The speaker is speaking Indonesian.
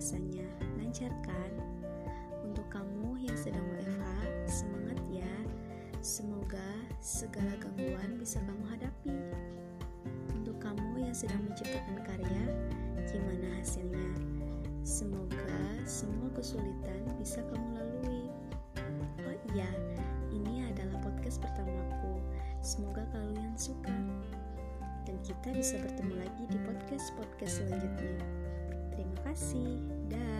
dilancarkan. Untuk kamu yang sedang WFH, semangat ya. Semoga segala gangguan bisa kamu hadapi. Untuk kamu yang sedang menciptakan karya, gimana hasilnya? Semoga semua kesulitan bisa kamu lalui. Oh iya, ini adalah podcast pertamaku. Semoga kalian suka. Dan kita bisa bertemu lagi di podcast-podcast selanjutnya. Kasih. Dah.